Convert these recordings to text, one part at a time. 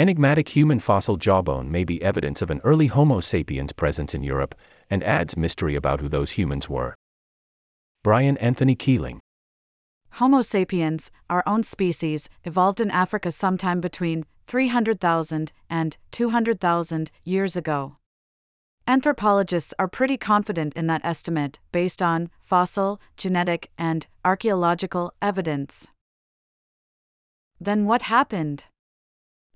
Enigmatic human fossil jawbone may be evidence of an early Homo sapiens presence in Europe and adds mystery about who those humans were. Brian Anthony Keeling. Homo sapiens, our own species, evolved in Africa sometime between 300,000 and 200,000 years ago. Anthropologists are pretty confident in that estimate based on fossil, genetic, and archaeological evidence. Then what happened?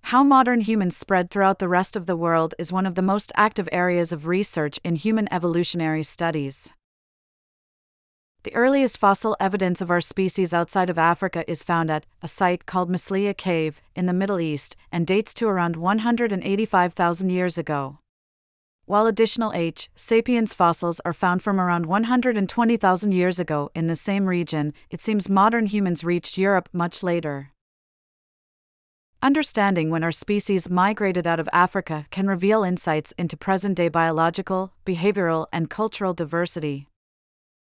How modern humans spread throughout the rest of the world is one of the most active areas of research in human evolutionary studies. The earliest fossil evidence of our species outside of Africa is found at a site called Misliya Cave in the Middle East and dates to around 185,000 years ago while additional H. sapiens fossils are found from around 120,000 years ago in the same region, it seems modern humans reached Europe much later. Understanding when our species migrated out of Africa can reveal insights into present day biological, behavioral, and cultural diversity.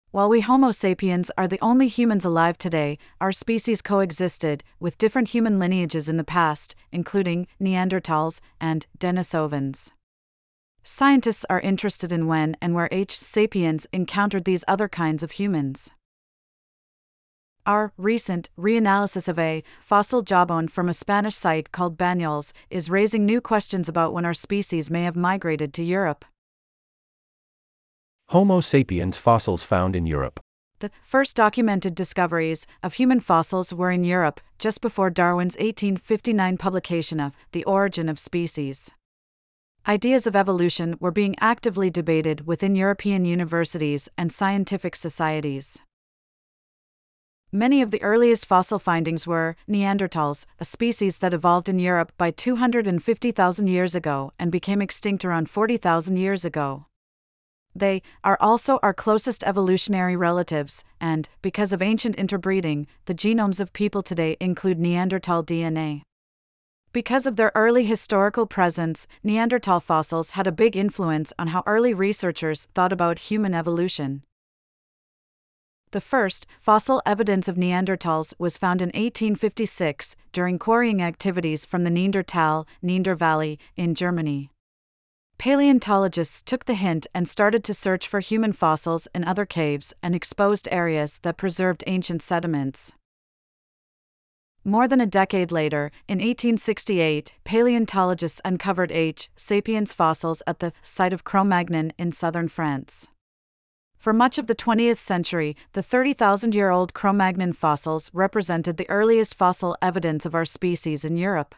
While we Homo sapiens are the only humans alive today, our species coexisted with different human lineages in the past, including Neanderthals and Denisovans. Scientists are interested in when and where H. sapiens encountered these other kinds of humans. Our recent reanalysis of a fossil jawbone from a Spanish site called Banyoles is raising new questions about when our species may have migrated to Europe. Homo sapiens fossils found in Europe. The first documented discoveries of human fossils were in Europe just before Darwin's 1859 publication of The Origin of Species. Ideas of evolution were being actively debated within European universities and scientific societies. Many of the earliest fossil findings were Neanderthals, a species that evolved in Europe by 250,000 years ago and became extinct around 40,000 years ago. They are also our closest evolutionary relatives, and, because of ancient interbreeding, the genomes of people today include Neanderthal DNA. Because of their early historical presence, Neanderthal fossils had a big influence on how early researchers thought about human evolution. The first fossil evidence of Neanderthals was found in 1856 during quarrying activities from the Neanderthal Neander Valley in Germany. Paleontologists took the hint and started to search for human fossils in other caves and exposed areas that preserved ancient sediments. More than a decade later, in 1868, paleontologists uncovered H. sapiens fossils at the site of Cro-Magnon in southern France. For much of the 20th century, the 30,000 year old Cro Magnon fossils represented the earliest fossil evidence of our species in Europe.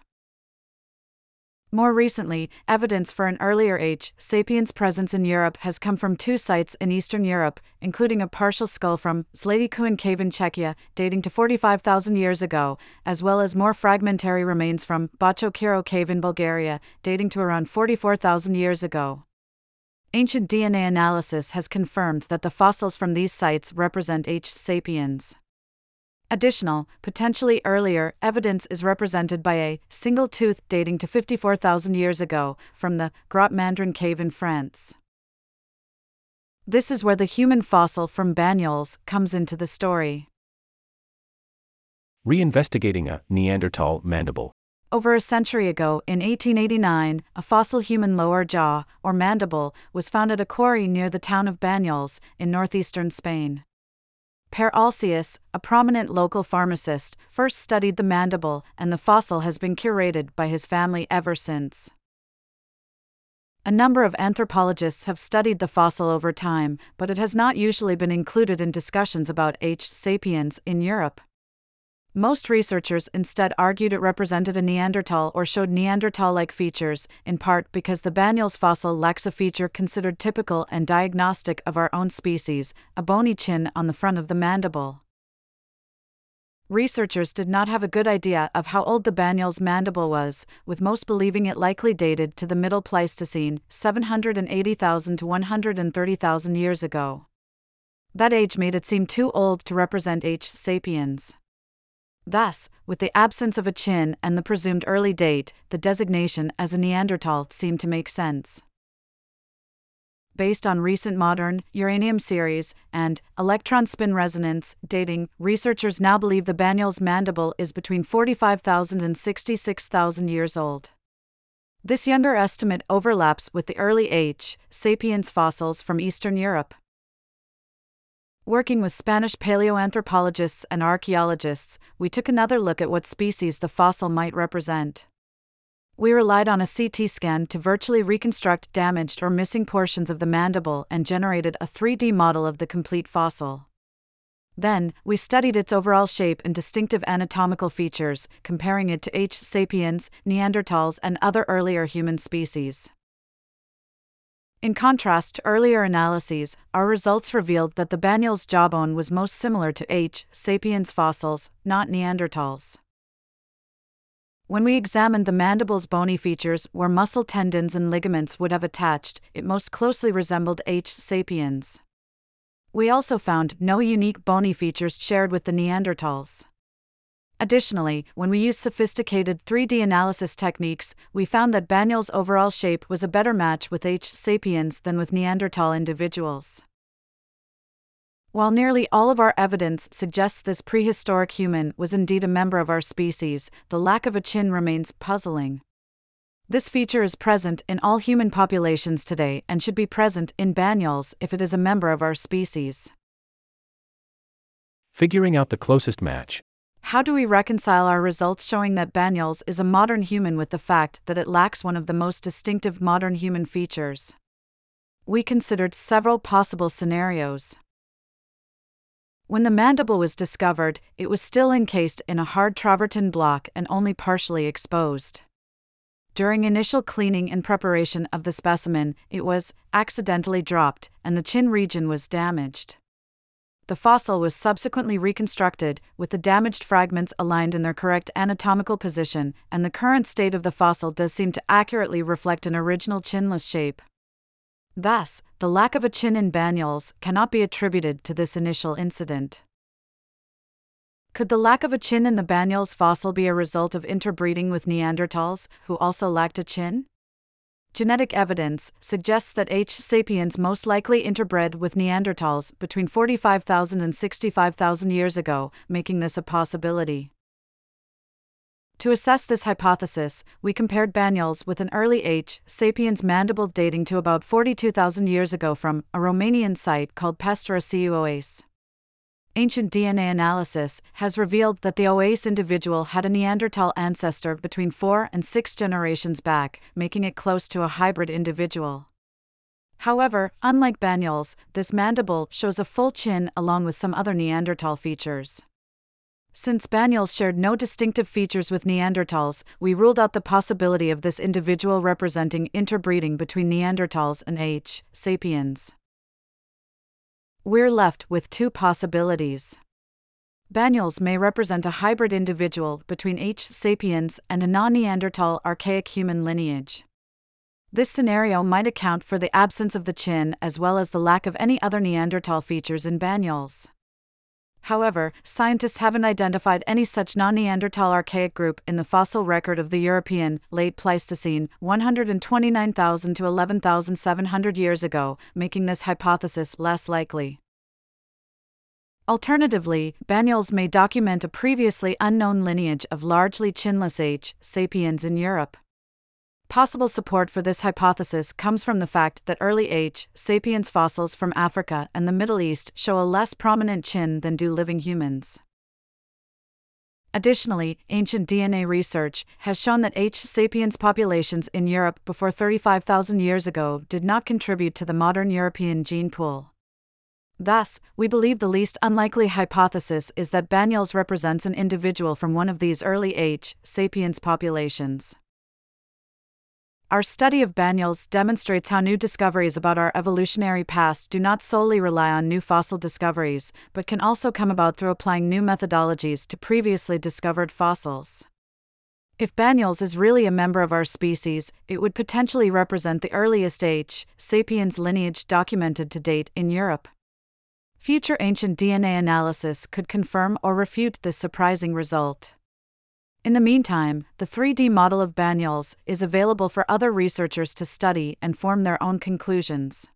More recently, evidence for an earlier H. sapiens presence in Europe has come from two sites in Eastern Europe, including a partial skull from Zlatý Cave in Czechia, dating to 45,000 years ago, as well as more fragmentary remains from Bočo Cave in Bulgaria, dating to around 44,000 years ago. Ancient DNA analysis has confirmed that the fossils from these sites represent H. sapiens. Additional, potentially earlier, evidence is represented by a single tooth dating to 54,000 years ago from the Grotte Mandrin cave in France. This is where the human fossil from Banyoles comes into the story. Reinvestigating a Neanderthal mandible. Over a century ago, in 1889, a fossil human lower jaw, or mandible, was found at a quarry near the town of Banyoles, in northeastern Spain. Pere Alsius, a prominent local pharmacist, first studied the mandible, and the fossil has been curated by his family ever since. A number of anthropologists have studied the fossil over time, but it has not usually been included in discussions about H. sapiens in Europe. Most researchers instead argued it represented a Neanderthal or showed Neanderthal like features, in part because the Banyoles fossil lacks a feature considered typical and diagnostic of our own species a bony chin on the front of the mandible. Researchers did not have a good idea of how old the Banyoles mandible was, with most believing it likely dated to the Middle Pleistocene, 780,000 to 130,000 years ago. That age made it seem too old to represent H. sapiens. Thus, with the absence of a chin and the presumed early date, the designation as a Neanderthal seemed to make sense. Based on recent modern uranium series and electron spin resonance dating, researchers now believe the Banyoles mandible is between 45,000 and 66,000 years old. This younger estimate overlaps with the early H. sapiens fossils from Eastern Europe. Working with Spanish paleoanthropologists and archaeologists, we took another look at what species the fossil might represent. We relied on a CT scan to virtually reconstruct damaged or missing portions of the mandible and generated a 3D model of the complete fossil. Then, we studied its overall shape and distinctive anatomical features, comparing it to H. sapiens, Neanderthals, and other earlier human species. In contrast to earlier analyses, our results revealed that the Banyoles jawbone was most similar to H. sapiens fossils, not Neanderthals. When we examined the mandible's bony features where muscle tendons and ligaments would have attached, it most closely resembled H. sapiens. We also found no unique bony features shared with the Neanderthals. Additionally, when we used sophisticated 3D analysis techniques, we found that Banyoles' overall shape was a better match with H. sapiens than with Neanderthal individuals. While nearly all of our evidence suggests this prehistoric human was indeed a member of our species, the lack of a chin remains puzzling. This feature is present in all human populations today and should be present in Banyoles if it is a member of our species. Figuring out the closest match. How do we reconcile our results showing that Banyoles is a modern human with the fact that it lacks one of the most distinctive modern human features? We considered several possible scenarios. When the mandible was discovered, it was still encased in a hard travertine block and only partially exposed. During initial cleaning and preparation of the specimen, it was accidentally dropped, and the chin region was damaged. The fossil was subsequently reconstructed, with the damaged fragments aligned in their correct anatomical position, and the current state of the fossil does seem to accurately reflect an original chinless shape. Thus, the lack of a chin in Banyoles cannot be attributed to this initial incident. Could the lack of a chin in the Banyoles fossil be a result of interbreeding with Neanderthals, who also lacked a chin? Genetic evidence suggests that H. sapiens most likely interbred with Neanderthals between 45,000 and 65,000 years ago, making this a possibility. To assess this hypothesis, we compared Banyoles with an early H. sapiens mandible dating to about 42,000 years ago from a Romanian site called Peștera cu Oase. Ancient DNA analysis has revealed that the Oase individual had a Neanderthal ancestor between four and six generations back, making it close to a hybrid individual. However, unlike Banyoles, this mandible shows a full chin along with some other Neanderthal features. Since Banyoles shared no distinctive features with Neanderthals, we ruled out the possibility of this individual representing interbreeding between Neanderthals and H. sapiens. We're left with two possibilities. Banyoles may represent a hybrid individual between H. sapiens and a non Neanderthal archaic human lineage. This scenario might account for the absence of the chin as well as the lack of any other Neanderthal features in Banyoles. However, scientists haven't identified any such non Neanderthal archaic group in the fossil record of the European late Pleistocene, 129,000 to 11,700 years ago, making this hypothesis less likely. Alternatively, Banyoles may document a previously unknown lineage of largely chinless H. sapiens in Europe. Possible support for this hypothesis comes from the fact that early H. sapiens fossils from Africa and the Middle East show a less prominent chin than do living humans. Additionally, ancient DNA research has shown that H. sapiens populations in Europe before 35,000 years ago did not contribute to the modern European gene pool. Thus, we believe the least unlikely hypothesis is that Banyoles represents an individual from one of these early H. sapiens populations. Our study of Banyoles demonstrates how new discoveries about our evolutionary past do not solely rely on new fossil discoveries, but can also come about through applying new methodologies to previously discovered fossils. If Banyoles is really a member of our species, it would potentially represent the earliest H. sapiens lineage documented to date in Europe. Future ancient DNA analysis could confirm or refute this surprising result. In the meantime, the 3D model of Banyoles is available for other researchers to study and form their own conclusions.